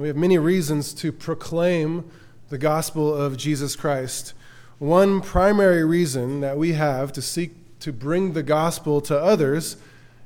We have many reasons to proclaim the gospel of Jesus Christ. One primary reason that we have to seek to bring the gospel to others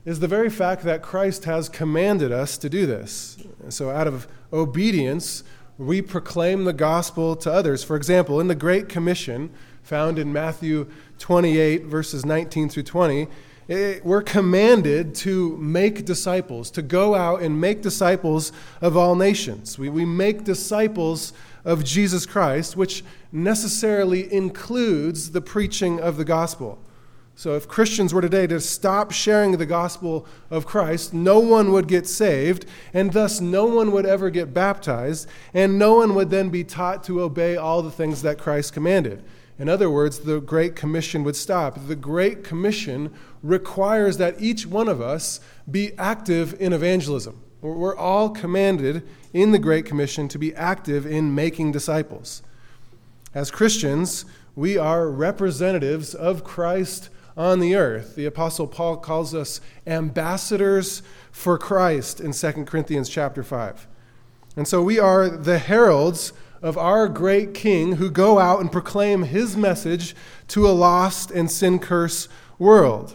is the very fact that Christ has commanded us to do this. So, out of obedience, we proclaim the gospel to others. For example, in the Great Commission, found in Matthew 28, verses 19 through 20, it, we're commanded to make disciples, to go out and make disciples of all nations. We, we make disciples of Jesus Christ, which necessarily includes the preaching of the gospel. So, if Christians were today to stop sharing the gospel of Christ, no one would get saved, and thus no one would ever get baptized, and no one would then be taught to obey all the things that Christ commanded. In other words, the Great Commission would stop. The Great Commission requires that each one of us be active in evangelism. We're all commanded in the Great Commission to be active in making disciples. As Christians, we are representatives of Christ on the earth. The apostle Paul calls us ambassadors for Christ in 2 Corinthians chapter 5. And so we are the heralds of our great king who go out and proclaim his message to a lost and sin cursed world.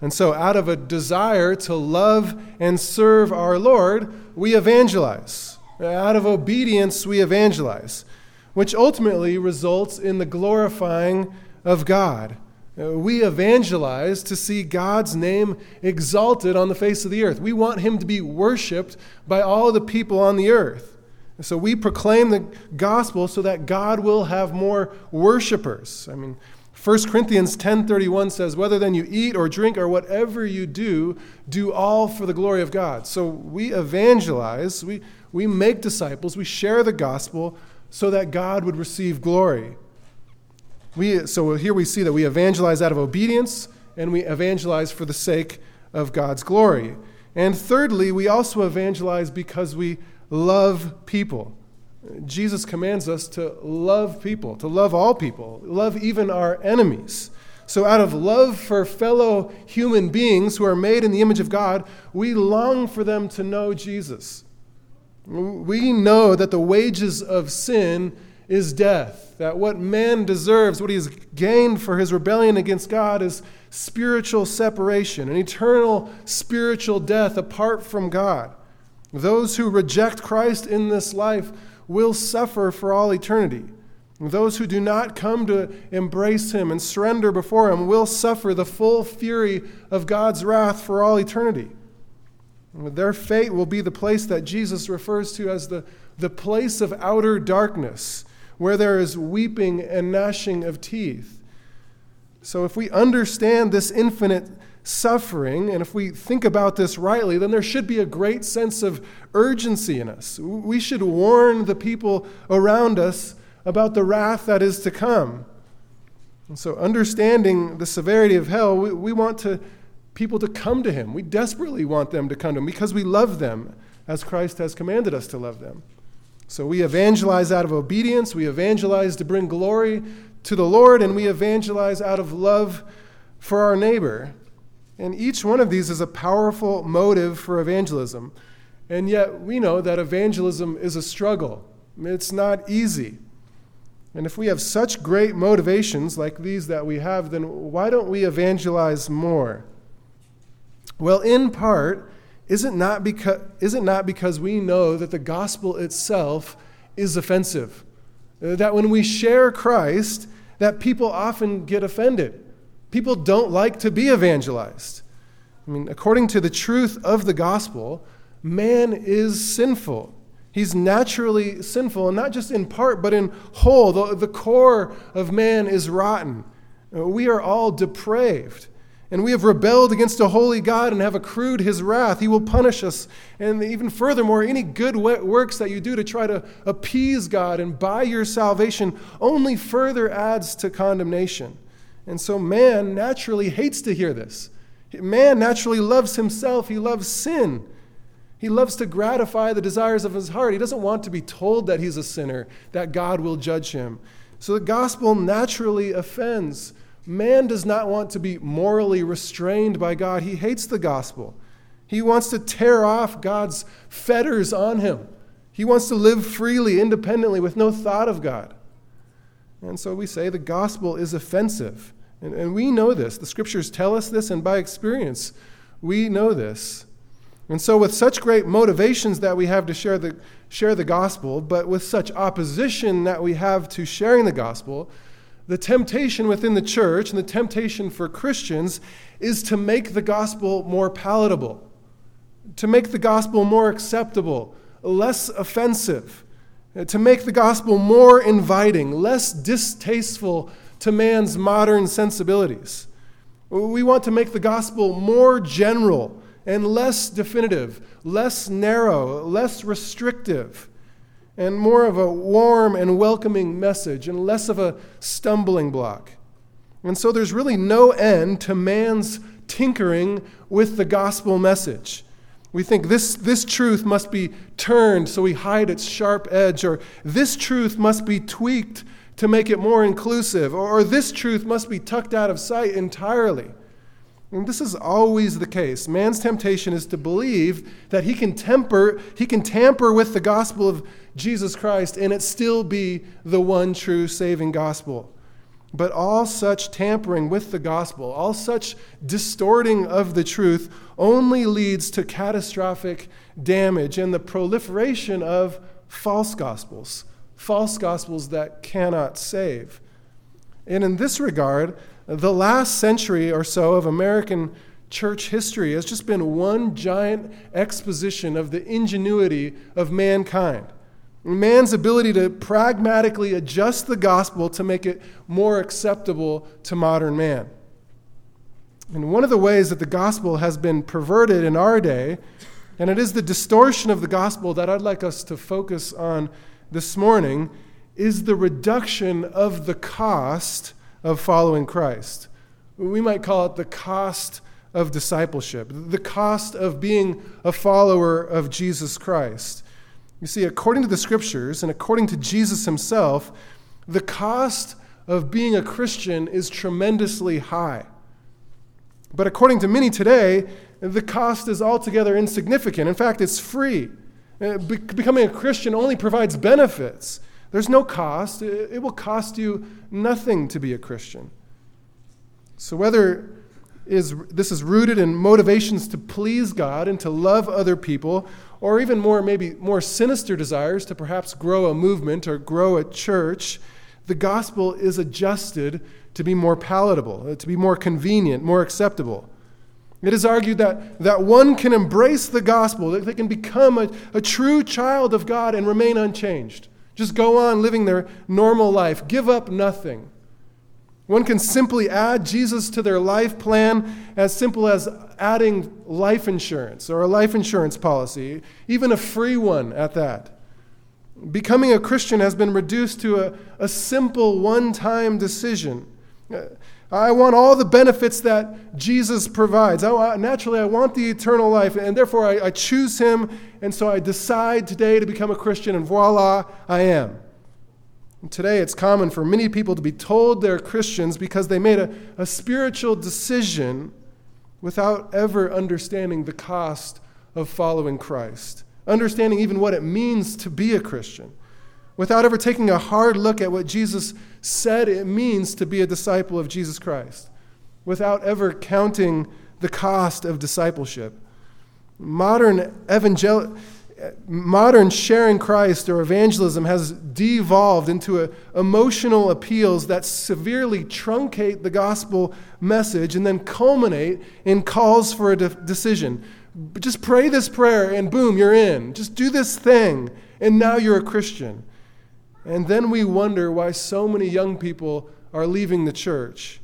And so, out of a desire to love and serve our Lord, we evangelize. Out of obedience, we evangelize, which ultimately results in the glorifying of God. We evangelize to see God's name exalted on the face of the earth. We want him to be worshiped by all the people on the earth. So we proclaim the gospel so that God will have more worshipers. I mean, 1 Corinthians 10:31 says, "Whether then you eat or drink or whatever you do, do all for the glory of God." So we evangelize, we, we make disciples, we share the gospel so that God would receive glory. We, so here we see that we evangelize out of obedience and we evangelize for the sake of God's glory. And thirdly, we also evangelize because we love people. Jesus commands us to love people, to love all people, love even our enemies. So, out of love for fellow human beings who are made in the image of God, we long for them to know Jesus. We know that the wages of sin is death, that what man deserves, what he has gained for his rebellion against God, is spiritual separation, an eternal spiritual death apart from God. Those who reject Christ in this life will suffer for all eternity. Those who do not come to embrace him and surrender before him will suffer the full fury of God's wrath for all eternity. Their fate will be the place that Jesus refers to as the, the place of outer darkness, where there is weeping and gnashing of teeth. So, if we understand this infinite suffering, and if we think about this rightly, then there should be a great sense of urgency in us. We should warn the people around us about the wrath that is to come. And so, understanding the severity of hell, we, we want to, people to come to Him. We desperately want them to come to Him because we love them as Christ has commanded us to love them. So we evangelize out of obedience, we evangelize to bring glory to the Lord, and we evangelize out of love for our neighbor. And each one of these is a powerful motive for evangelism. And yet we know that evangelism is a struggle. It's not easy. And if we have such great motivations like these that we have, then why don't we evangelize more? Well, in part, is it not because, is it not because we know that the gospel itself is offensive? Uh, that when we share Christ, that people often get offended. People don't like to be evangelized. I mean, according to the truth of the gospel, man is sinful. He's naturally sinful, and not just in part, but in whole. The, the core of man is rotten. We are all depraved and we have rebelled against a holy God and have accrued his wrath, he will punish us. And even furthermore, any good works that you do to try to appease God and buy your salvation only further adds to condemnation. And so man naturally hates to hear this. Man naturally loves himself, he loves sin. He loves to gratify the desires of his heart. He doesn't want to be told that he's a sinner, that God will judge him. So the gospel naturally offends. Man does not want to be morally restrained by God. He hates the gospel. He wants to tear off God's fetters on him. He wants to live freely, independently, with no thought of God. And so we say the gospel is offensive. And, and we know this. The scriptures tell us this, and by experience, we know this. And so, with such great motivations that we have to share the, share the gospel, but with such opposition that we have to sharing the gospel, the temptation within the church and the temptation for Christians is to make the gospel more palatable, to make the gospel more acceptable, less offensive, to make the gospel more inviting, less distasteful to man's modern sensibilities. We want to make the gospel more general and less definitive, less narrow, less restrictive, and more of a warm and welcoming message and less of a stumbling block. And so there's really no end to man's tinkering with the gospel message. We think this, this truth must be turned so we hide its sharp edge, or this truth must be tweaked to make it more inclusive, or, or this truth must be tucked out of sight entirely. And this is always the case. Man's temptation is to believe that he can temper, he can tamper with the gospel of Jesus Christ and it still be the one true saving gospel. But all such tampering with the gospel, all such distorting of the truth, only leads to catastrophic damage and the proliferation of false gospels, false gospels that cannot save. And in this regard, the last century or so of American church history has just been one giant exposition of the ingenuity of mankind. Man's ability to pragmatically adjust the gospel to make it more acceptable to modern man. And one of the ways that the gospel has been perverted in our day, and it is the distortion of the gospel that I'd like us to focus on this morning, is the reduction of the cost of following Christ. We might call it the cost of discipleship, the cost of being a follower of Jesus Christ. You see, according to the scriptures and according to Jesus himself, the cost of being a Christian is tremendously high. But according to many today, the cost is altogether insignificant. In fact, it's free. Uh, be- becoming a Christian only provides benefits. There's no cost. It will cost you nothing to be a Christian. So, whether is, this is rooted in motivations to please God and to love other people, or even more, maybe more sinister desires to perhaps grow a movement or grow a church, the gospel is adjusted to be more palatable, uh, to be more convenient, more acceptable. It is argued that, that one can embrace the gospel, that they can become a, a true child of God and remain unchanged. Just go on living their normal life. Give up nothing. One can simply add Jesus to their life plan as simple as adding life insurance or a life insurance policy, even a free one at that. Becoming a Christian has been reduced to a, a simple one time decision. I want all the benefits that Jesus provides. I, naturally, I want the eternal life, and therefore I, I choose Him, and so I decide today to become a Christian, and voila, I am. Today, it's common for many people to be told they're Christians because they made a, a spiritual decision without ever understanding the cost of following Christ, understanding even what it means to be a Christian without ever taking a hard look at what Jesus said it means to be a disciple of Jesus Christ, without ever counting the cost of discipleship. Modern evangel- modern sharing Christ or evangelism has devolved into a, emotional appeals that severely truncate the gospel message and then culminate in calls for a de- decision. Just pray this prayer and boom, you're in. Just do this thing and now you're a Christian. And then we wonder why so many young people are leaving the church,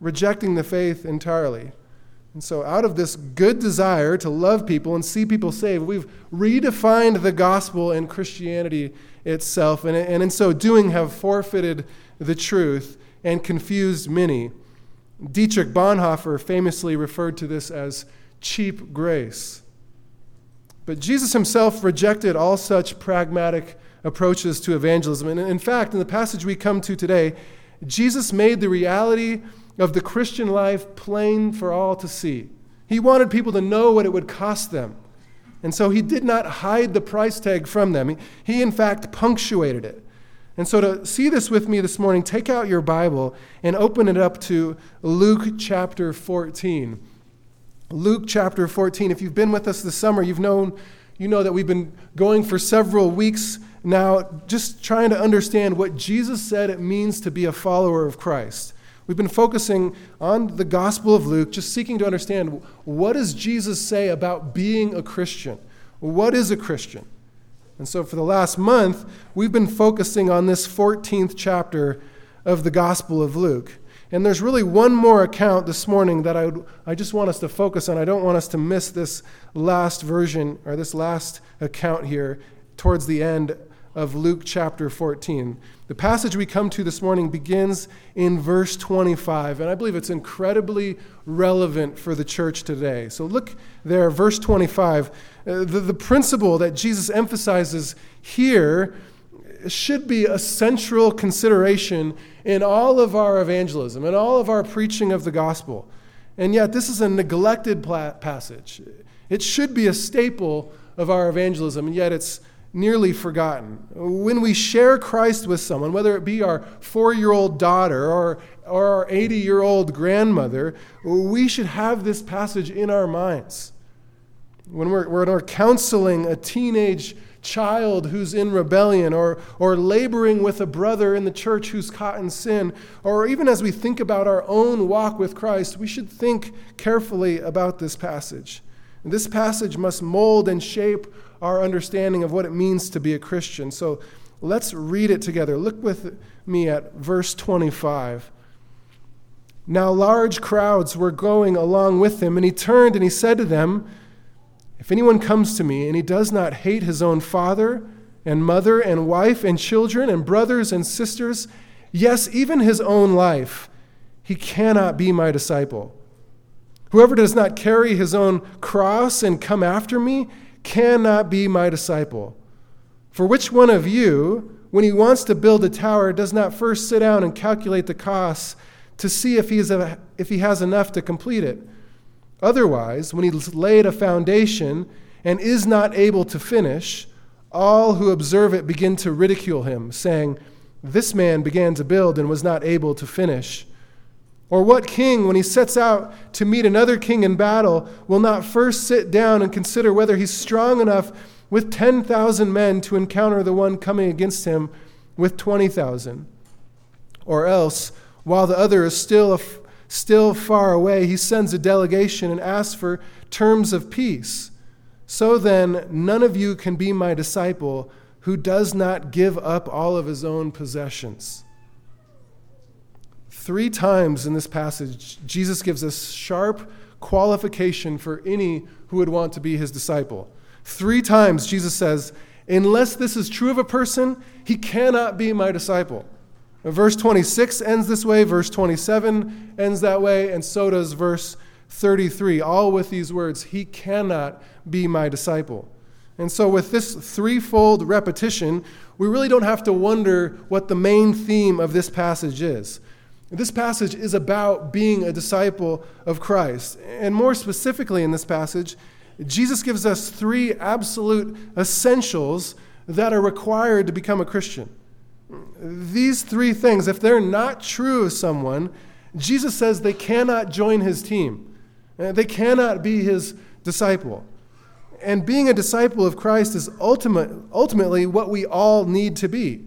rejecting the faith entirely. And so, out of this good desire to love people and see people saved, we've redefined the gospel and Christianity itself, and, and in so doing, have forfeited the truth and confused many. Dietrich Bonhoeffer famously referred to this as cheap grace. But Jesus himself rejected all such pragmatic approaches to evangelism. And in fact, in the passage we come to today, Jesus made the reality of the Christian life plain for all to see. He wanted people to know what it would cost them. And so he did not hide the price tag from them. He, in fact, punctuated it. And so, to see this with me this morning, take out your Bible and open it up to Luke chapter 14. Luke chapter 14. If you've been with us this summer, you've known, you know that we've been going for several weeks now, just trying to understand what Jesus said it means to be a follower of Christ. We've been focusing on the Gospel of Luke, just seeking to understand what does Jesus say about being a Christian? What is a Christian? And so, for the last month, we've been focusing on this 14th chapter of the Gospel of Luke. And there's really one more account this morning that I, would, I just want us to focus on. I don't want us to miss this last version or this last account here towards the end of Luke chapter 14. The passage we come to this morning begins in verse 25, and I believe it's incredibly relevant for the church today. So look there, verse 25. Uh, the, the principle that Jesus emphasizes here should be a central consideration in all of our evangelism and all of our preaching of the gospel. And yet, this is a neglected passage. It should be a staple of our evangelism, and yet it's nearly forgotten. When we share Christ with someone, whether it be our four year old daughter or, or our 80 year old grandmother, we should have this passage in our minds when we're, when we're counseling a teenage child who's in rebellion, or, or laboring with a brother in the church who's caught in sin, or even as we think about our own walk with Christ, we should think carefully about this passage. This passage must mold and shape our understanding of what it means to be a Christian. So let's read it together. Look with me at verse 25. Now, large crowds were going along with him, and he turned and he said to them, if anyone comes to me and he does not hate his own father and mother and wife and children and brothers and sisters, yes, even his own life, he cannot be my disciple. Whoever does not carry his own cross and come after me cannot be my disciple. For which one of you, when he wants to build a tower, does not first sit down and calculate the costs to see if, he's a, if he has enough to complete it? Otherwise, when he's laid a foundation and is not able to finish, all who observe it begin to ridicule him, saying, This man began to build and was not able to finish. Or what king, when he sets out to meet another king in battle, will not first sit down and consider whether he's strong enough with 10,000 men to encounter the one coming against him with 20,000? Or else, while the other is still still far away, he sends a delegation and asks for terms of peace. So then, none of you can be my disciple who does not give up all of his own possessions. Three times in this passage, Jesus gives us sharp qualification for any who would want to be his disciple. Three times, Jesus says, Unless this is true of a person, he cannot be my disciple. Verse 26 ends this way, verse 27 ends that way, and so does verse 33, all with these words He cannot be my disciple. And so, with this threefold repetition, we really don't have to wonder what the main theme of this passage is. This passage is about being a disciple of Christ. And more specifically, in this passage, Jesus gives us three absolute essentials that are required to become a Christian these three things, if they're not true of someone, Jesus says they cannot join his team. Uh, they cannot be his disciple. And being a disciple of Christ is ultimate, ultimately what we all need to be.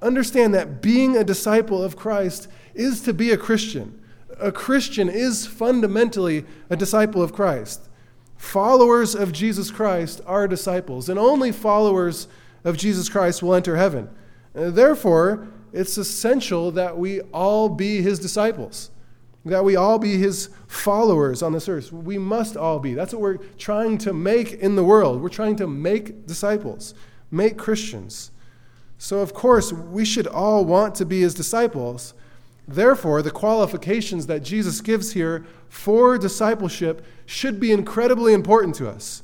Understand that being a disciple of Christ is to be a Christian. A Christian is fundamentally a disciple of Christ. Followers of Jesus Christ are disciples, and only followers of Jesus Christ will enter heaven. Uh, therefore, it's essential that we all be his disciples, that we all be his followers on this earth. We must all be. That's what we're trying to make in the world. We're trying to make disciples, make Christians. So, of course, we should all want to be his disciples. Therefore, the qualifications that Jesus gives here for discipleship should be incredibly important to us.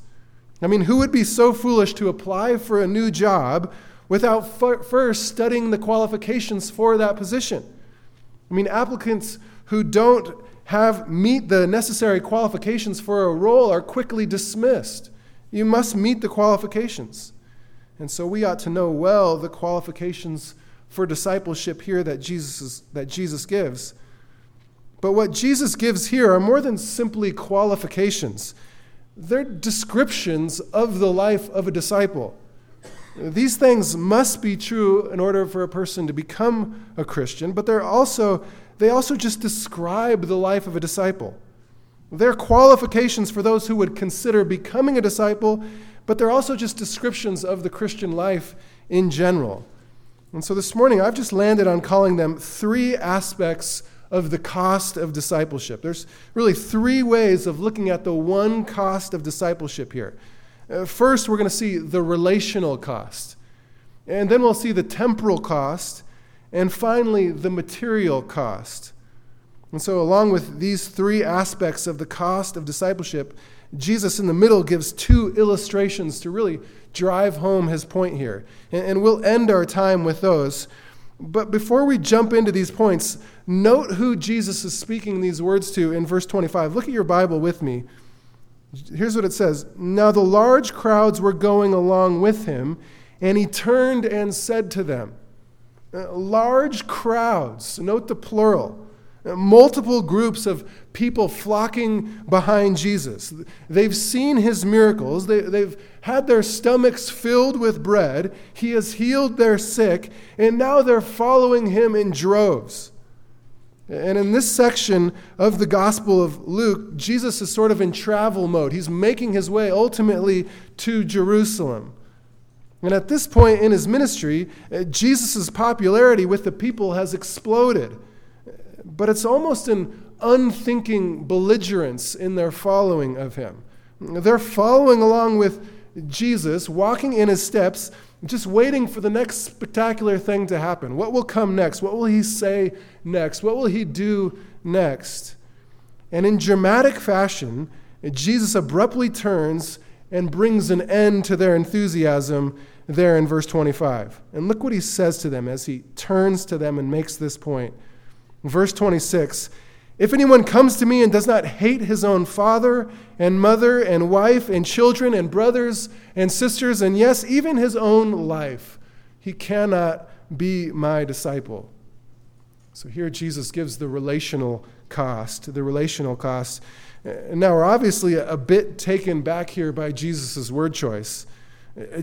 I mean, who would be so foolish to apply for a new job without first studying the qualifications for that position. I mean, applicants who don't have meet the necessary qualifications for a role are quickly dismissed. You must meet the qualifications. And so we ought to know well the qualifications for discipleship here that Jesus, is, that Jesus gives. But what Jesus gives here are more than simply qualifications, they're descriptions of the life of a disciple. These things must be true in order for a person to become a Christian, but they're also, they also just describe the life of a disciple. They're qualifications for those who would consider becoming a disciple, but they're also just descriptions of the Christian life in general. And so this morning, I've just landed on calling them three aspects of the cost of discipleship. There's really three ways of looking at the one cost of discipleship here. Uh, first, we're going to see the relational cost, and then we'll see the temporal cost, and finally, the material cost. And so, along with these three aspects of the cost of discipleship, Jesus in the middle gives two illustrations to really drive home his point here. And, we'll end our time with those. But before we jump into these points, note who Jesus is speaking these words to in verse 25. Look at your Bible with me. Here's what it says Now the large crowds were going along with him, and he turned and said to them, uh, Large crowds, note the plural multiple groups of people flocking behind Jesus. They've seen his miracles, they, have had their stomachs filled with bread, he has healed their sick, and now they're following him in droves. And in this section of the Gospel of Luke, Jesus is sort of in travel mode. He's making his way ultimately to Jerusalem. And at this point in his ministry, uh, Jesus' popularity with the people has exploded but it's almost an unthinking belligerence in their following of him. They're following along with Jesus, walking in his steps, just waiting for the next spectacular thing to happen. What will come next? What will he say next? What will he do next? And in dramatic fashion, Jesus abruptly turns and brings an end to their enthusiasm there in verse 25. And look what he says to them as he turns to them and makes this point. Verse 26 If anyone comes to me and does not hate his own father and mother and wife and children and brothers and sisters, and yes, even his own life, he cannot be my disciple. So here Jesus gives the relational cost, the relational cost. Now, we're obviously a bit taken back here by Jesus' word choice.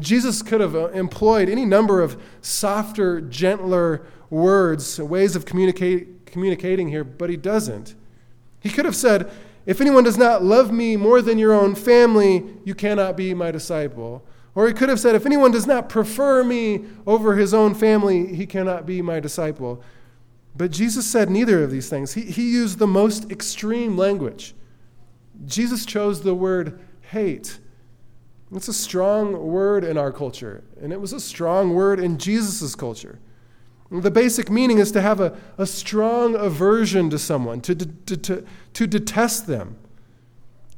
Jesus could have uh, employed any number of softer, gentler words, ways of communicate, communicating here, but he doesn't. He could have said, If anyone does not love me more than your own family, you cannot be my disciple. Or he could have said, If anyone does not prefer me over his own family, he cannot be my disciple. But Jesus said neither of these things. He, he used the most extreme language. Jesus chose the word hate. It's a strong word in our culture, and it was a strong word in Jesus' culture. The basic meaning is to have a, a strong aversion to someone, to, to, to, to detest them.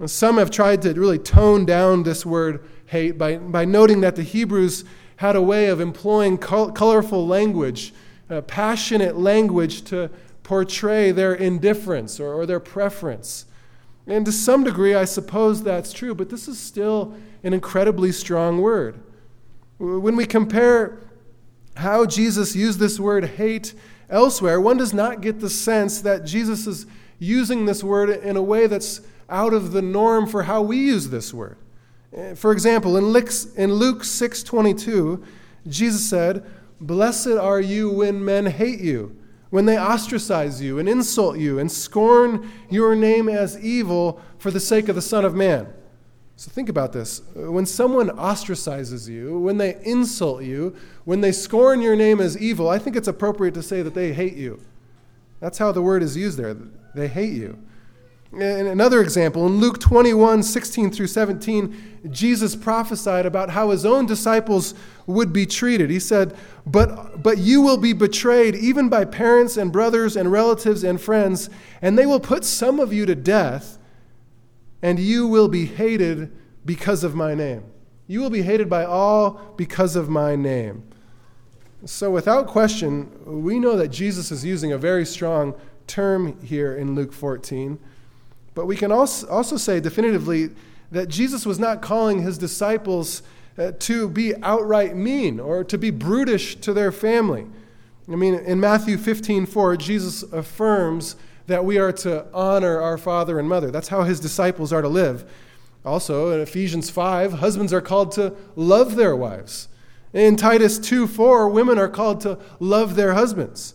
Some have tried to really tone down this word hate by, by noting that the Hebrews had a way of employing col- colorful language, uh, passionate language to portray their indifference or, or their preference. And to some degree, I suppose that's true, but this is still an incredibly strong word. When we compare how Jesus used this word hate elsewhere, one does not get the sense that Jesus is using this word in a way that's out of the norm for how we use this word. Eh, for example, in Luke 6:22, Jesus said, "Blessed are you when men hate you, when they ostracize you and insult you and scorn your name as evil for the sake of the Son of Man." So think about this. When someone ostracizes you, when they insult you, when they scorn your name as evil, I think it's appropriate to say that they hate you. That's how the word is used there. They hate you. And another example, in Luke 21 16 through 17, Jesus prophesied about how his own disciples would be treated. He said, but, but you will be betrayed even by parents and brothers and relatives and friends, and they will put some of you to death and you will be hated because of my name. You will be hated by all because of my name. So, without question, we know that Jesus is using a very strong term here in Luke 14. But we can also, say definitively that Jesus was not calling his disciples uh, to be outright mean or to be brutish to their family. I mean, in Matthew 15 4, Jesus affirms that we are to honor our father and mother. That's how his disciples are to live. Also, in Ephesians 5, husbands are called to love their wives. In Titus 2 4, women are called to love their husbands.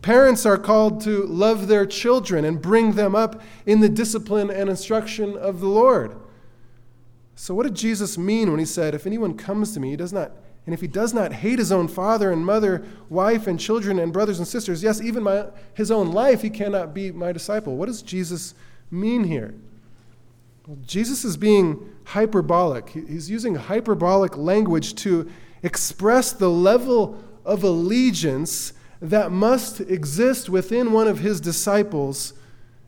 Parents are called to love their children and bring them up in the discipline and instruction of the Lord. So, what did Jesus mean when he said, If anyone comes to me, he does not, and if he does not hate his own father and mother, wife and children and brothers and sisters, yes, even my, his own life, he cannot be my disciple? What does Jesus mean here? Well, Jesus is being hyperbolic. He's using hyperbolic language to express the level of allegiance that must exist within one of his disciples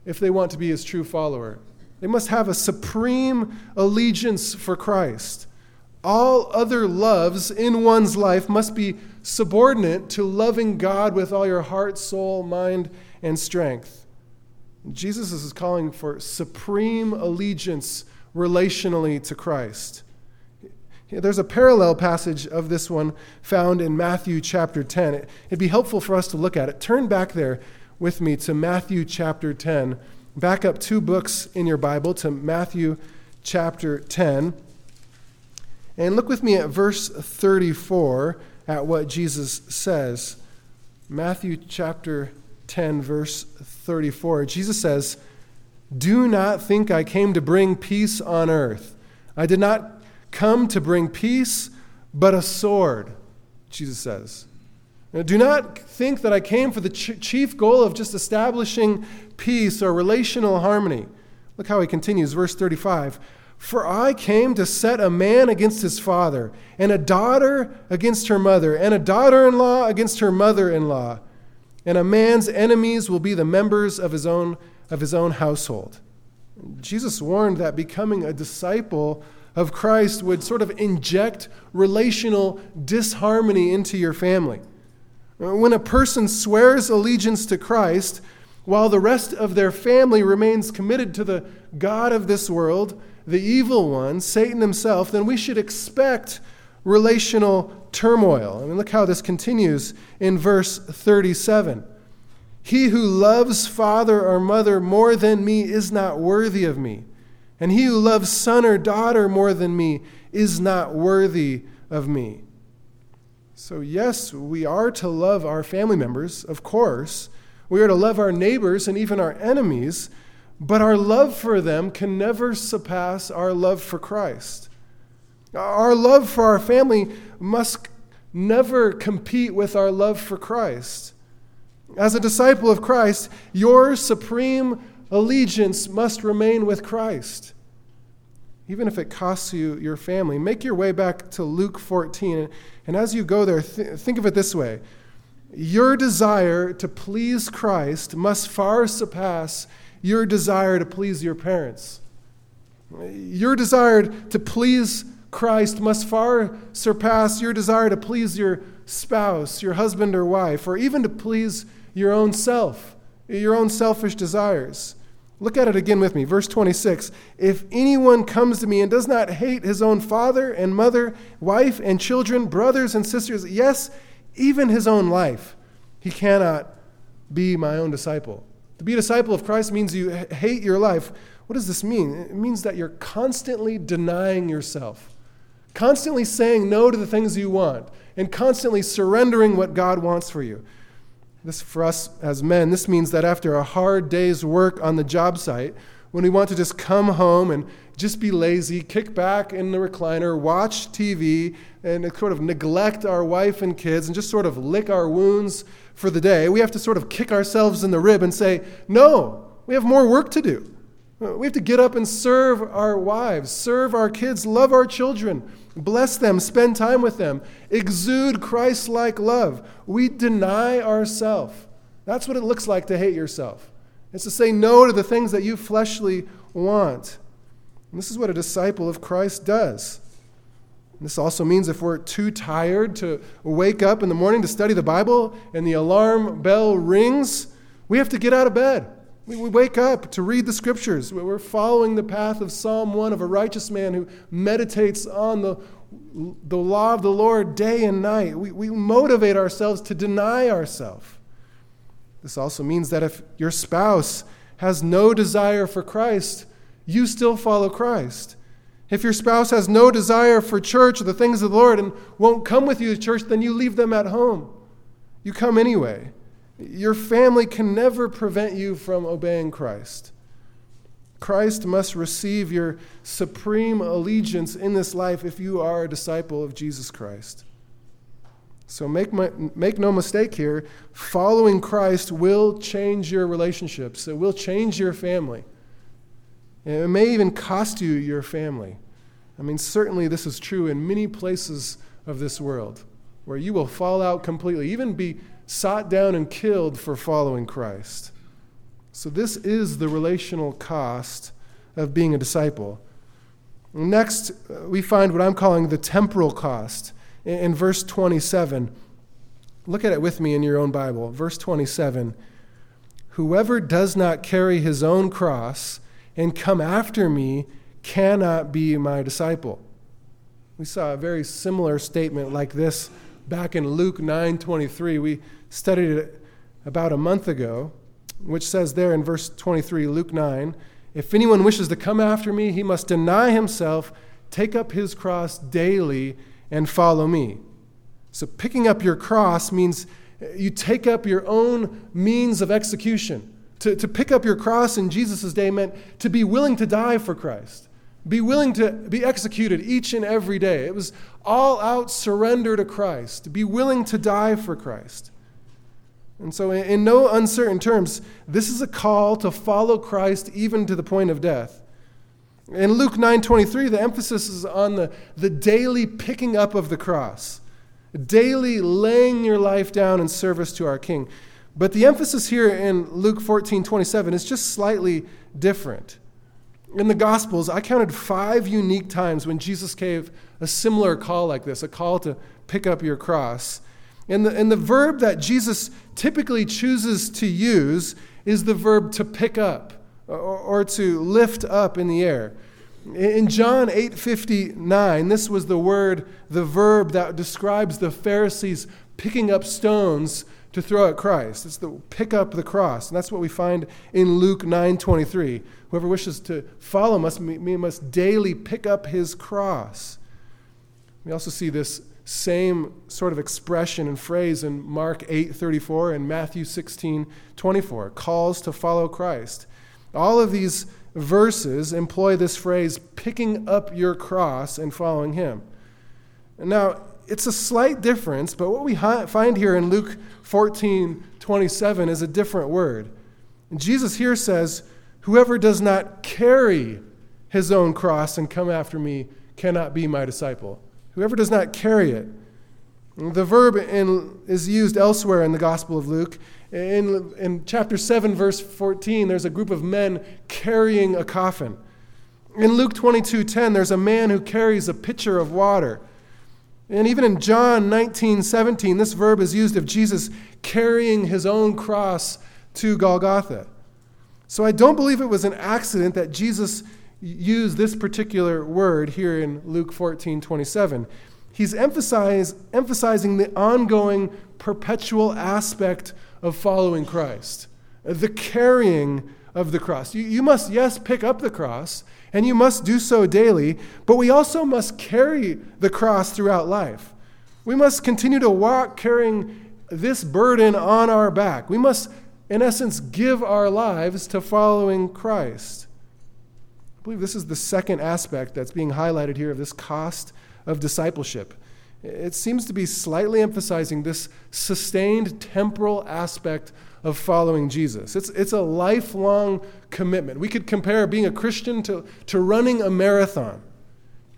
if they want to be his true follower. They must have a supreme allegiance for Christ. All other loves in one's life must be subordinate to loving God with all your heart, soul, mind, and strength. Jesus is calling for supreme allegiance relationally to Christ. There's a parallel passage of this one found in Matthew chapter 10. It'd be helpful for us to look at it. Turn back there with me to Matthew chapter 10. Back up two books in your Bible to Matthew chapter 10. And look with me at verse 34 at what Jesus says. Matthew chapter 10, verse 34. Jesus says, Do not think I came to bring peace on earth. I did not come to bring peace, but a sword, Jesus says. Now, do not think that I came for the ch- chief goal of just establishing peace or relational harmony. Look how he continues, verse 35. For I came to set a man against his father, and a daughter against her mother, and a daughter in law against her mother in law. And a man's enemies will be the members of his own, of his own household. Jesus warned that becoming a disciple of Christ would sort of inject relational disharmony into your family. When a person swears allegiance to Christ, while the rest of their family remains committed to the God of this world, the evil one, Satan himself, then we should expect relational turmoil. I mean, look how this continues in verse 37. He who loves father or mother more than me is not worthy of me, and he who loves son or daughter more than me is not worthy of me. So, yes, we are to love our family members, of course. We are to love our neighbors and even our enemies, but our love for them can never surpass our love for Christ. Our love for our family must never compete with our love for Christ. As a disciple of Christ, your supreme allegiance must remain with Christ even if it costs you your family. Make your way back to Luke 14. And as you go there, th- think of it this way Your desire to please Christ must far surpass your desire to please your parents. Your desire to please Christ must far surpass your desire to please your spouse, your husband or wife, or even to please your own self, your own selfish desires. Look at it again with me. Verse 26 If anyone comes to me and does not hate his own father and mother, wife and children, brothers and sisters, yes, even his own life, he cannot be my own disciple. To be a disciple of Christ means you hate your life. What does this mean? It means that you're constantly denying yourself, constantly saying no to the things you want, and constantly surrendering what God wants for you. This, for us as men, this means that after a hard day's work on the job site, when we want to just come home and just be lazy, kick back in the recliner, watch TV, and sort of neglect our wife and kids and just sort of lick our wounds for the day, we have to sort of kick ourselves in the rib and say, No, we have more work to do. We have to get up and serve our wives, serve our kids, love our children, bless them, spend time with them, exude Christ like love. We deny ourselves. That's what it looks like to hate yourself. It's to say no to the things that you fleshly want. And this is what a disciple of Christ does. This also means if we're too tired to wake up in the morning to study the Bible and the alarm bell rings, we have to get out of bed. We, we wake up to read the scriptures. We're following the path of Psalm 1 of a righteous man who meditates on the, the law of the Lord day and night. We, we motivate ourselves to deny ourselves. This also means that if your spouse has no desire for Christ, you still follow Christ. If your spouse has no desire for church or the things of the Lord and won't come with you to church, then you leave them at home. You come anyway. Your family can never prevent you from obeying Christ. Christ must receive your supreme allegiance in this life if you are a disciple of Jesus Christ. So make, my, make no mistake here, following Christ will change your relationships, it will change your family. It may even cost you your family. I mean, certainly this is true in many places of this world where you will fall out completely, even be sought down and killed for following Christ. So, this is the relational cost of being a disciple. Next, uh, we find what I'm calling the temporal cost in verse 27. Look at it with me in your own Bible. Verse 27 Whoever does not carry his own cross and come after me cannot be my disciple. We saw a very similar statement like this back in Luke 9:23. We studied it about a month ago, which says there in verse 23, Luke 9, if anyone wishes to come after me, he must deny himself, take up his cross daily and follow me. So picking up your cross means you take up your own means of execution. To, to pick up your cross in Jesus' day meant to be willing to die for Christ, be willing to be executed each and every day. It was all out surrender to Christ, be willing to die for Christ. And so, in, no uncertain terms, this is a call to follow Christ even to the point of death. In Luke 9:23, the emphasis is on the, the daily picking up of the cross, daily laying your life down in service to our King. But the emphasis here in Luke 14:27 is just slightly different. In the Gospels, I counted five unique times when Jesus gave a similar call like this, a call to pick up your cross. And the, and the verb that Jesus typically chooses to use is the verb to pick up or, or to lift up in the air. In John 8:59, this was the word, the verb that describes the Pharisees picking up stones to throw at Christ. It's the pick up the cross. And that's what we find in Luke 9:23. Whoever wishes to follow must must daily pick up his cross. We also see this same sort of expression and phrase in Mark 8:34 and Matthew 16:24, calls to follow Christ. All of these verses employ this phrase picking up your cross and following him. Now, it's a slight difference, but what we find here in Luke 14 27 is a different word. And Jesus here says, Whoever does not carry his own cross and come after me cannot be my disciple. Whoever does not carry it. The verb in, is used elsewhere in the Gospel of Luke. In, in chapter 7, verse 14, there's a group of men carrying a coffin. In Luke 22 10, there's a man who carries a pitcher of water. And even in John 19, 17, this verb is used of Jesus carrying his own cross to Golgotha. So I don't believe it was an accident that Jesus used this particular word here in Luke 14, 27. He's emphasizing the ongoing, perpetual aspect of following Christ, the carrying of the cross. You, you must, yes, pick up the cross, and you must do so daily, but we also must carry the cross throughout life. We must continue to walk carrying this burden on our back. We must, in essence, give our lives to following Christ. I believe this is the second aspect that's being highlighted here of this cost of discipleship. It seems to be slightly emphasizing this sustained temporal aspect of following Jesus. It's, it's a lifelong commitment. We could compare being a Christian to, to running a marathon.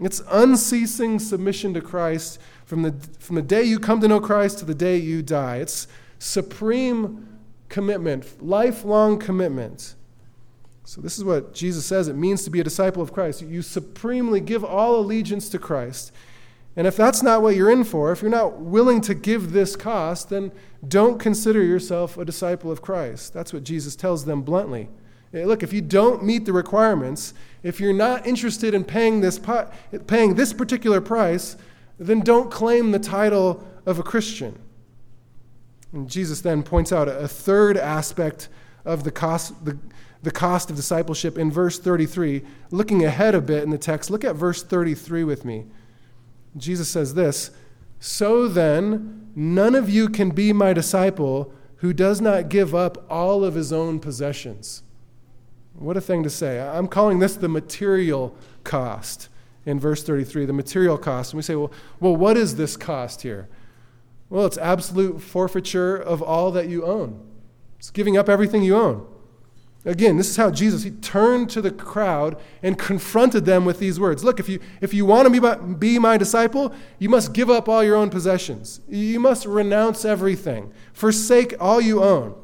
It's unceasing submission to Christ from the, from the day you come to know Christ to the day you die. It's supreme commitment, lifelong commitment. So, this is what Jesus says it means to be a disciple of Christ. You supremely give all allegiance to Christ. And if that's not what you're in for, if you're not willing to give this cost, then don't consider yourself a disciple of Christ. That's what Jesus tells them bluntly. Look, if you don't meet the requirements, if you're not interested in paying this, paying this particular price, then don't claim the title of a Christian. And Jesus then points out a third aspect of the cost, the, the cost of discipleship in verse 33. Looking ahead a bit in the text, look at verse 33 with me. Jesus says this So then, none of you can be my disciple who does not give up all of his own possessions. What a thing to say. I'm calling this the material cost in verse 33, the material cost. And we say, well, well, what is this cost here? Well, it's absolute forfeiture of all that you own. It's giving up everything you own. Again, this is how Jesus, he turned to the crowd and confronted them with these words. Look, if you, if you want to be my, be my disciple, you must give up all your own possessions. You must renounce everything, forsake all you own.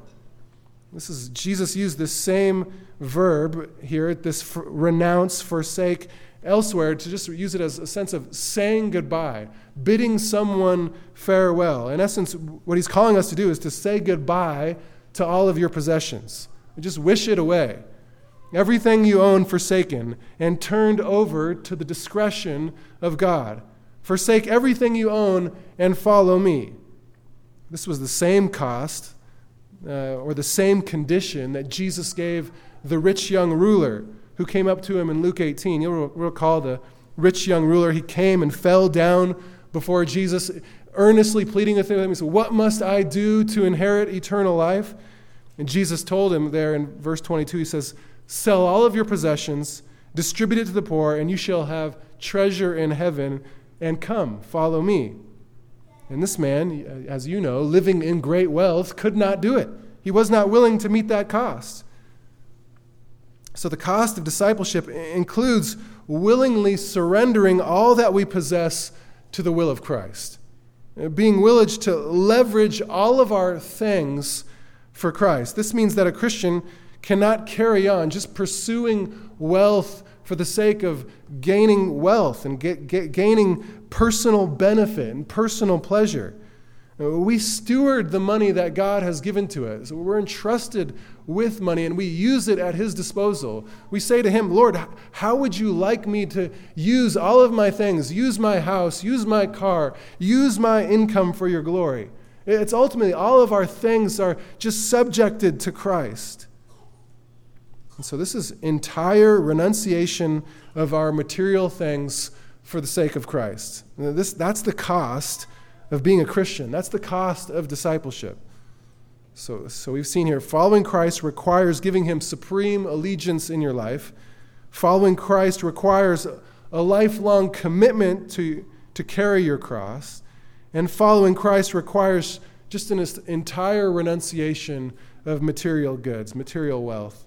This is, Jesus used this same verb here, this for, renounce, forsake, elsewhere to just use it as a sense of saying goodbye, bidding someone farewell. In essence, what he's calling us to do is to say goodbye to all of your possessions. Just wish it away. Everything you own forsaken and turned over to the discretion of God. Forsake everything you own and follow me. This was the same cost uh, or the same condition that Jesus gave the rich young ruler who came up to him in Luke 18. You'll recall the rich young ruler. He came and fell down before Jesus, earnestly pleading with him. He said, What must I do to inherit eternal life? And Jesus told him there in verse 22, he says, Sell all of your possessions, distribute it to the poor, and you shall have treasure in heaven, and come, follow me. And this man, as you know, living in great wealth, could not do it. He was not willing to meet that cost. So the cost of discipleship includes willingly surrendering all that we possess to the will of Christ. Uh, being willing to leverage all of our things for Christ. This means that a Christian cannot carry on just pursuing wealth for the sake of gaining wealth and get, get, gaining personal benefit and personal pleasure. We steward the money that God has given to us. We're entrusted with money and we use it at His disposal. We say to Him, Lord, how would you like me to use all of my things, use my house, use my car, use my income for your glory? It's ultimately all of our things are just subjected to Christ. And so this is entire renunciation of our material things for the sake of Christ. This, that's the cost of being a Christian. That's the cost of discipleship. So, so we've seen here following Christ requires giving him supreme allegiance in your life. Following Christ requires a lifelong commitment to, to carry your cross. And following Christ requires just an entire renunciation of material goods, material wealth.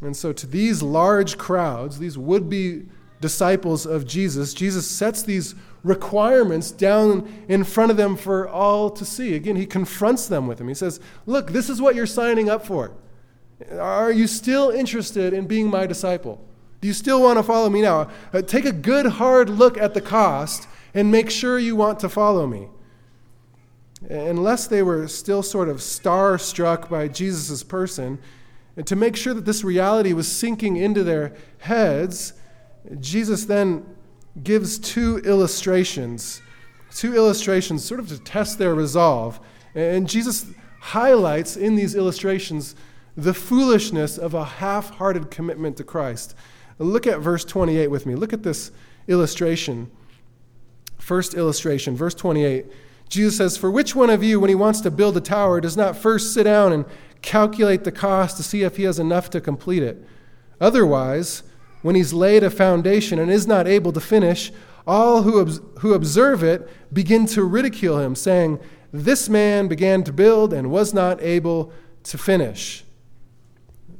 And so, to these large crowds, these would be disciples of Jesus, Jesus sets these requirements down in front of them for all to see. Again, he confronts them with them. He says, Look, this is what you're signing up for. Are you still interested in being my disciple? Do you still want to follow me now? Uh, take a good, hard look at the cost and make sure you want to follow me. Unless they were still sort of starstruck by Jesus' person, and to make sure that this reality was sinking into their heads, Jesus then gives two illustrations, two illustrations sort of to test their resolve. And Jesus highlights in these illustrations the foolishness of a half hearted commitment to Christ. Look at verse 28 with me. Look at this illustration. First illustration, verse 28. Jesus says, For which one of you, when he wants to build a tower, does not first sit down and calculate the cost to see if he has enough to complete it? Otherwise, when he's laid a foundation and is not able to finish, all who, who observe it begin to ridicule him, saying, This man began to build and was not able to finish.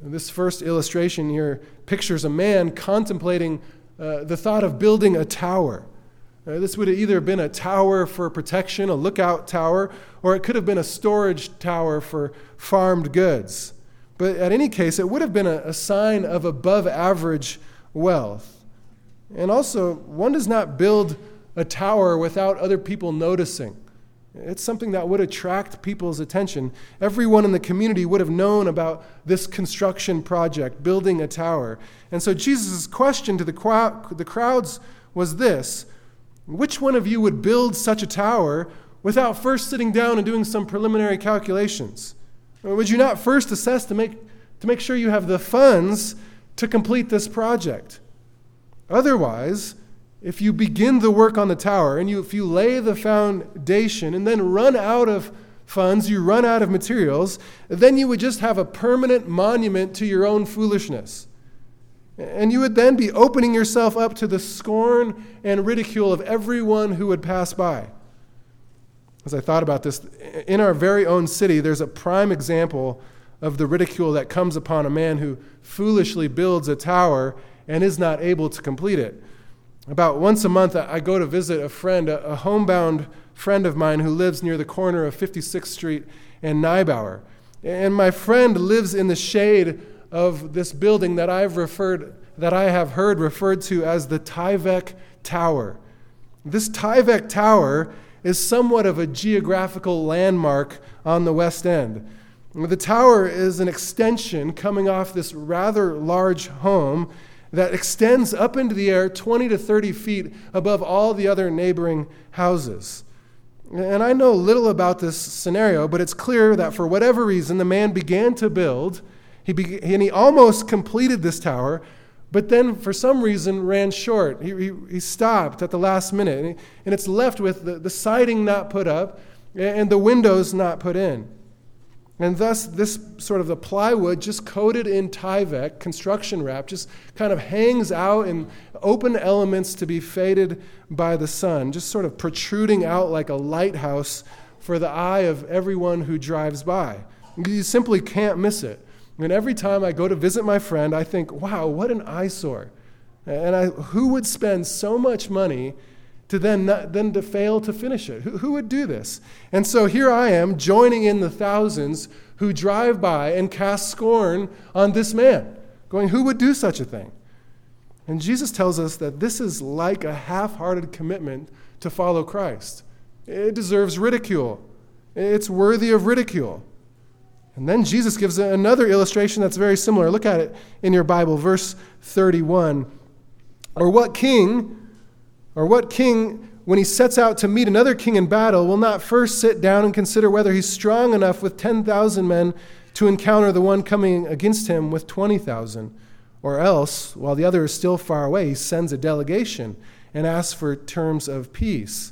This first illustration here pictures a man contemplating uh, the thought of building a tower. Uh, this would have either been a tower for protection, a lookout tower, or it could have been a storage tower for farmed goods. But at any case, it would have been a, a sign of above average wealth. And also, one does not build a tower without other people noticing. It's something that would attract people's attention. Everyone in the community would have known about this construction project, building a tower. And so Jesus' question to the, crowd, the crowds was this Which one of you would build such a tower without first sitting down and doing some preliminary calculations? Or would you not first assess to make, to make sure you have the funds to complete this project? Otherwise, if you begin the work on the tower and you, if you lay the foundation and then run out of funds, you run out of materials, then you would just have a permanent monument to your own foolishness. And you would then be opening yourself up to the scorn and ridicule of everyone who would pass by. As I thought about this, in our very own city, there's a prime example of the ridicule that comes upon a man who foolishly builds a tower and is not able to complete it. About once a month, I go to visit a friend, a homebound friend of mine who lives near the corner of 56th Street and Neubauer. And my friend lives in the shade of this building that I've referred, that I have heard referred to as the Tyvek Tower. This Tyvek Tower is somewhat of a geographical landmark on the West End. The tower is an extension coming off this rather large home that extends up into the air 20 to 30 feet above all the other neighboring houses. And I know little about this scenario, but it's clear that for whatever reason, the man began to build, he be- and he almost completed this tower, but then for some reason ran short. He, he, he stopped at the last minute, and, he, and it's left with the, the siding not put up and the windows not put in. And thus, this sort of the plywood just coated in Tyvek, construction wrap, just kind of hangs out in open elements to be faded by the sun, just sort of protruding out like a lighthouse for the eye of everyone who drives by. You simply can't miss it. And every time I go to visit my friend, I think, wow, what an eyesore. And I, who would spend so much money to then, not, then to fail to finish it. Who, who would do this? And so here I am joining in the thousands who drive by and cast scorn on this man, going, Who would do such a thing? And Jesus tells us that this is like a half hearted commitment to follow Christ. It deserves ridicule, it's worthy of ridicule. And then Jesus gives another illustration that's very similar. Look at it in your Bible, verse 31. Or what king or what king, when he sets out to meet another king in battle, will not first sit down and consider whether he's strong enough with 10,000 men to encounter the one coming against him with 20,000? Or else, while the other is still far away, he sends a delegation and asks for terms of peace.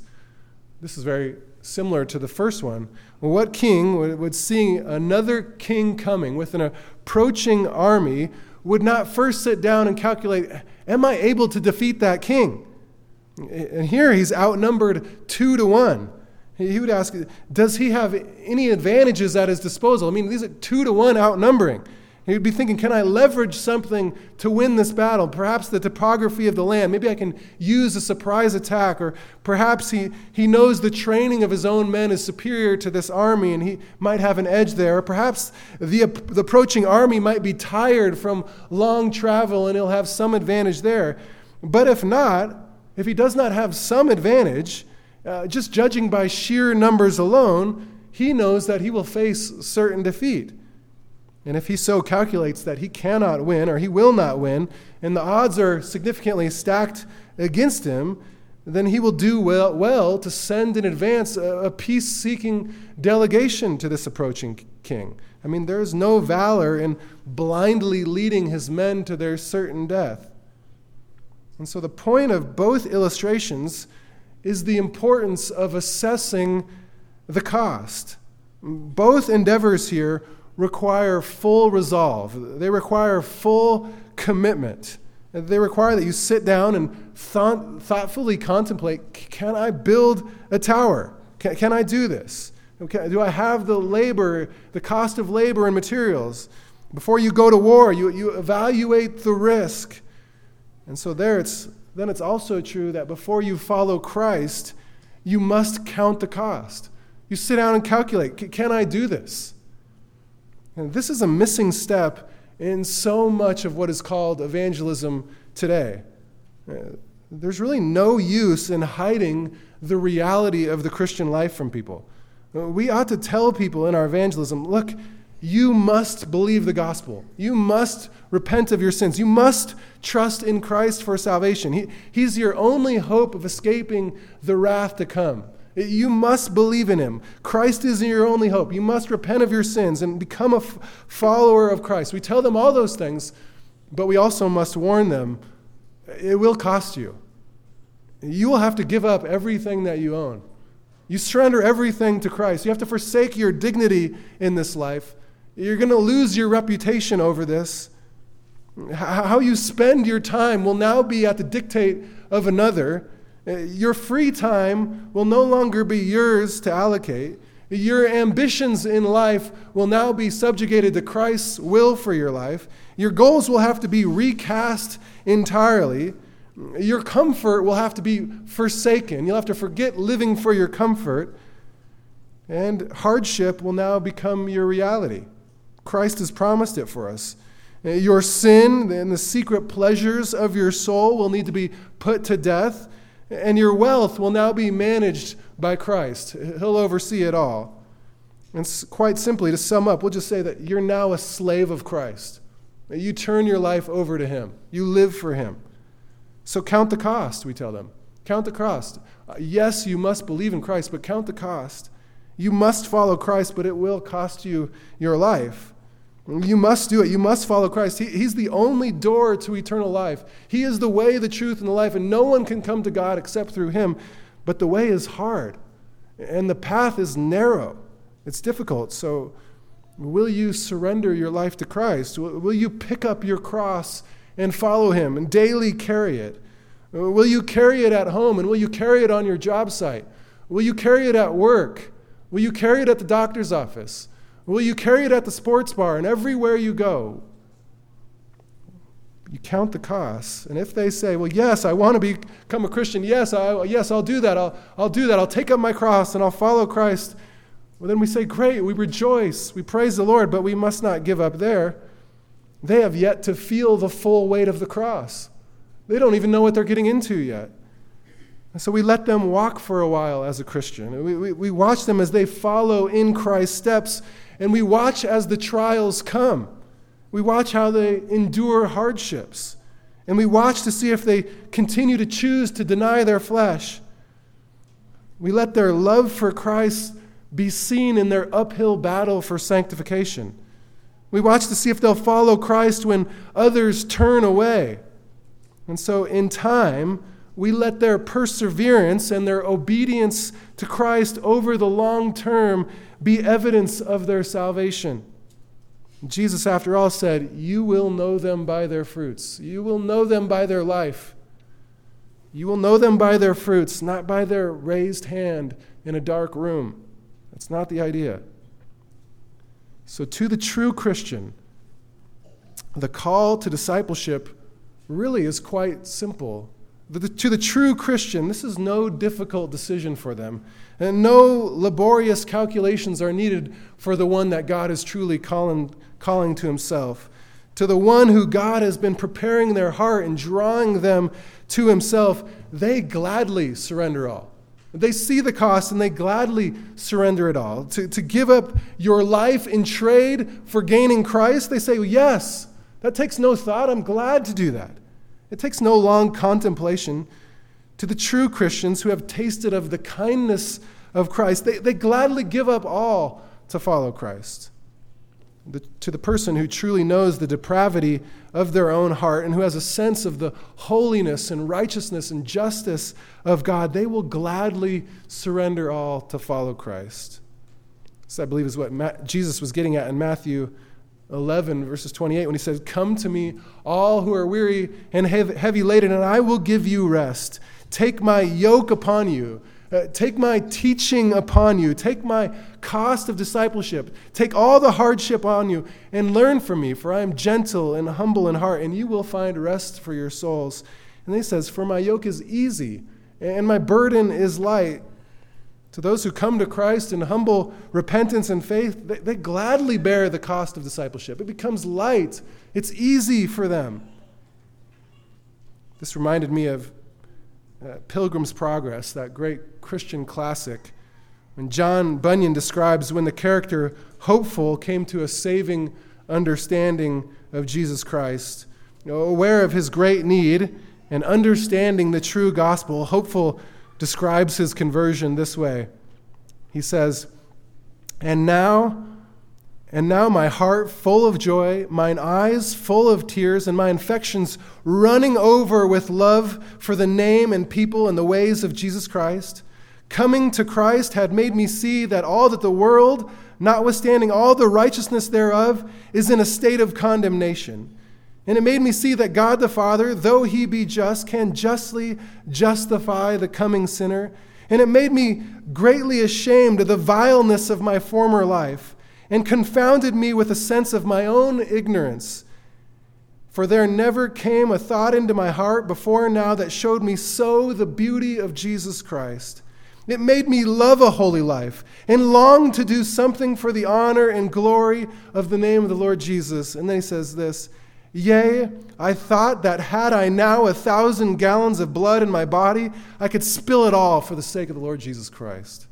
This is very similar to the first one. Well, what king would, would see another king coming with an approaching army would not first sit down and calculate, Am I able to defeat that king? And here he's outnumbered two to one. He would ask, does he have any advantages at his disposal? I mean, these are two to one outnumbering. He would be thinking, can I leverage something to win this battle? Perhaps the topography of the land. Maybe I can use a surprise attack. Or perhaps he, he knows the training of his own men is superior to this army and he might have an edge there. Or perhaps the, the approaching army might be tired from long travel and he'll have some advantage there. But if not, if he does not have some advantage, uh, just judging by sheer numbers alone, he knows that he will face certain defeat. And if he so calculates that he cannot win or he will not win, and the odds are significantly stacked against him, then he will do well, well to send in advance a, a peace seeking delegation to this approaching king. I mean, there is no valor in blindly leading his men to their certain death. And so the point of both illustrations is the importance of assessing the cost. Both endeavors here require full resolve, they require full commitment. They require that you sit down and thought, thoughtfully contemplate can I build a tower? Can, can I do this? Okay, do I have the labor, the cost of labor and materials? Before you go to war, you, you evaluate the risk. And so there it's then it's also true that before you follow Christ, you must count the cost. You sit down and calculate, can I do this? And this is a missing step in so much of what is called evangelism today. Uh, there's really no use in hiding the reality of the Christian life from people. We ought to tell people in our evangelism look, you must believe the gospel. You must repent of your sins. You must trust in Christ for salvation. He, he's your only hope of escaping the wrath to come. You must believe in him. Christ is your only hope. You must repent of your sins and become a f- follower of Christ. We tell them all those things, but we also must warn them it will cost you. You will have to give up everything that you own. You surrender everything to Christ. You have to forsake your dignity in this life you're going to lose your reputation over this. How you spend your time will now be at the dictate of another. Uh, your free time will no longer be yours to allocate. Your ambitions in life will now be subjugated to Christ's will for your life. Your goals will have to be recast entirely. Your comfort will have to be forsaken. You'll have to forget living for your comfort. And hardship will now become your reality. Christ has promised it for us. Your sin and the secret pleasures of your soul will need to be put to death, and your wealth will now be managed by Christ. He'll oversee it all. And quite simply, to sum up, we'll just say that you're now a slave of Christ. You turn your life over to Him, you live for Him. So count the cost, we tell them. Count the cost. Uh, yes, you must believe in Christ, but count the cost. You must follow Christ, but it will cost you your life. You must do it. You must follow Christ. He, he's the only door to eternal life. He is the way, the truth, and the life, and no one can come to God except through Him. But the way is hard, and the path is narrow. It's difficult. So, will you surrender your life to Christ? Will you pick up your cross and follow Him and daily carry it? Will you carry it at home, and will you carry it on your job site? Will you carry it at work? Will you carry it at the doctor's office? Will you carry it at the sports bar and everywhere you go? You count the costs. And if they say, well, yes, I want to become a Christian, yes, I, yes, I'll do that. I'll, I'll do that. I'll take up my cross and I'll follow Christ. Well, then we say, great, we rejoice, we praise the Lord, but we must not give up there. They have yet to feel the full weight of the cross. They don't even know what they're getting into yet. And so we let them walk for a while as a Christian. We, we, we watch them as they follow in Christ's steps and we watch as the trials come. We watch how they endure hardships. And we watch to see if they continue to choose to deny their flesh. We let their love for Christ be seen in their uphill battle for sanctification. We watch to see if they'll follow Christ when others turn away. And so, in time, we let their perseverance and their obedience to Christ over the long term be evidence of their salvation. Jesus, after all, said, You will know them by their fruits. You will know them by their life. You will know them by their fruits, not by their raised hand in a dark room. That's not the idea. So, to the true Christian, the call to discipleship really is quite simple to the true Christian, this is no difficult decision for them. And no laborious calculations are needed for the one that God is truly calling, calling to himself. To the one who God has been preparing their heart and drawing them to himself, they gladly surrender all. They see the cost and they gladly surrender it all. To, to give up your life in trade for gaining Christ, they say, Yes, that takes no thought. I'm glad to do that. It takes no long contemplation. To the true Christians who have tasted of the kindness of Christ, they, they gladly give up all to follow Christ. The, to the person who truly knows the depravity of their own heart and who has a sense of the holiness and righteousness and justice of God, they will gladly surrender all to follow Christ. This, I believe, is what Ma- Jesus was getting at in Matthew 11, verses 28, when he says, Come to me, all who are weary and heavy laden, and I will give you rest. Take my yoke upon you. Uh, take my teaching upon you. Take my cost of discipleship. Take all the hardship on you and learn from me, for I am gentle and humble in heart, and you will find rest for your souls. And he says, For my yoke is easy and my burden is light. To those who come to Christ in humble repentance and faith, they, they, gladly bear the cost of discipleship. It becomes light, it's easy for them. This reminded me of uh, Pilgrim's Progress, that great Christian classic, when John Bunyan describes when the character hopeful came to a saving understanding of Jesus Christ, you know, aware of his great need and understanding the true gospel, hopeful describes his conversion this way. He says, And now, and now my heart full of joy, mine eyes full of tears, and my infections running over with love for the name and people and the ways of Jesus Christ. Coming to Christ had made me see that all that the world, notwithstanding all the righteousness thereof, is in a state of condemnation. And it made me see that God the Father, though he be just, can justly justify the coming sinner. And it made me greatly ashamed of the vileness of my former life and confounded me with a sense of my own ignorance. For there never came a thought into my heart before now that showed me so the beauty of Jesus Christ. It made me love a holy life and long to do something for the honor and glory of the name of the Lord Jesus. And then he says this Yea, I thought that had I now a thousand gallons of blood in my body, I could spill it all for the sake of the Lord Jesus Christ.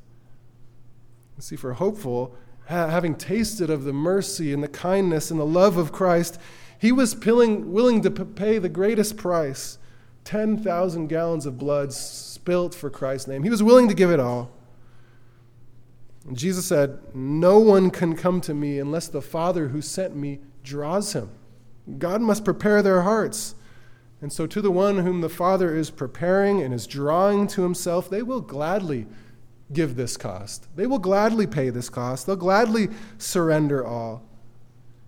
You see, for hopeful, having tasted of the mercy and the kindness and the love of Christ, he was willing to pay the greatest price 10,000 gallons of blood spilt for Christ's name. He was willing to give it all. And Jesus said, No one can come to me unless the Father who sent me draws him. God must prepare their hearts. And so, to the one whom the Father is preparing and is drawing to himself, they will gladly give this cost. They will gladly pay this cost. They'll gladly surrender all.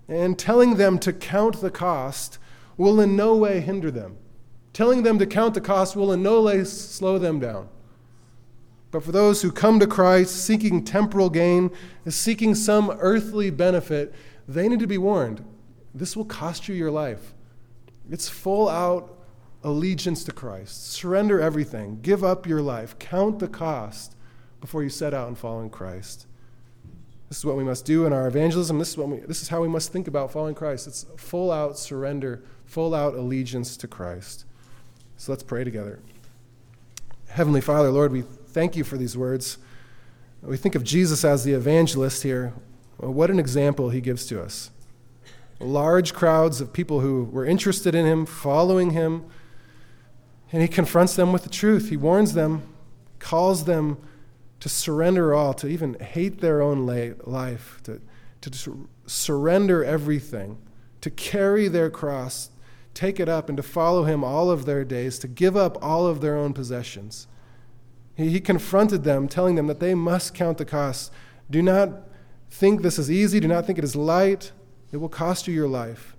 And telling them to count the cost will in no way hinder them. Telling them to count the cost will in no way slow them down. But for those who come to Christ seeking temporal gain, seeking some earthly benefit, they need to be warned. This will cost you your life. It's full out allegiance to Christ. Surrender everything. Give up your life. Count the cost before you set out and follow in Christ. This is what we must do in our evangelism. This is, what we, this is how we must think about following Christ. It's full out surrender, full out allegiance to Christ. So let's pray together. Heavenly Father, Lord, we thank you for these words. We think of Jesus as the evangelist here. Well, what an example he gives to us. Large crowds of people who were interested in him, following him, and he confronts them with the truth. He warns them, calls them to surrender all, to even hate their own life, to, to surrender everything, to carry their cross, take it up, and to follow him all of their days, to give up all of their own possessions. He, he confronted them, telling them that they must count the cost. Do not think this is easy, do not think it is light. It will cost you your life.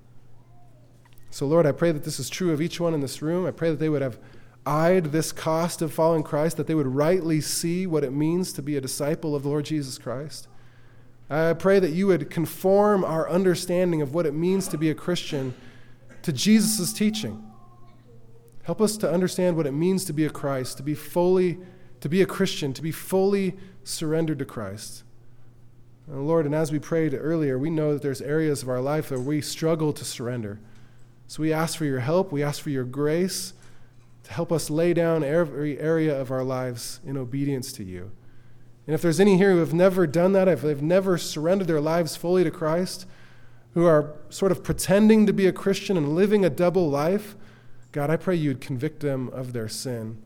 So, Lord, I pray that this is true of each one in this room. I pray that they would have eyed this cost of following Christ, that they would rightly see what it means to be a disciple of the Lord Jesus Christ. I pray that you would conform our understanding of what it means to be a Christian to Jesus' teaching. Help us to understand what it means to be a Christ, to be fully, to be a Christian, to be fully surrendered to Christ. And Lord, and as we prayed earlier, we know that there's areas of our life where we struggle to surrender. So we ask for your help, we ask for your grace to help us lay down every area of our lives in obedience to you. And if there's any here who have never done that, if they've never surrendered their lives fully to Christ, who are sort of pretending to be a Christian and living a double life, God, I pray you'd convict them of their sin.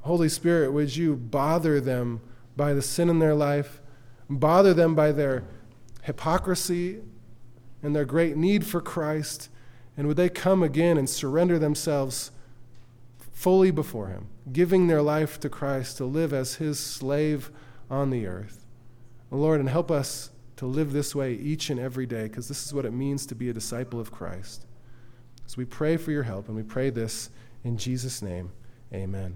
Holy Spirit, would you bother them by the sin in their life, bother them by their hypocrisy and their great need for Christ, and would they come again and surrender themselves? fully before Him, giving their life to Christ to live as His slave on the earth. Lord, and help us to live this way each and every day, because this is what it means to be a disciple of Christ. So we pray for your help, and we pray this in Jesus' name. Amen.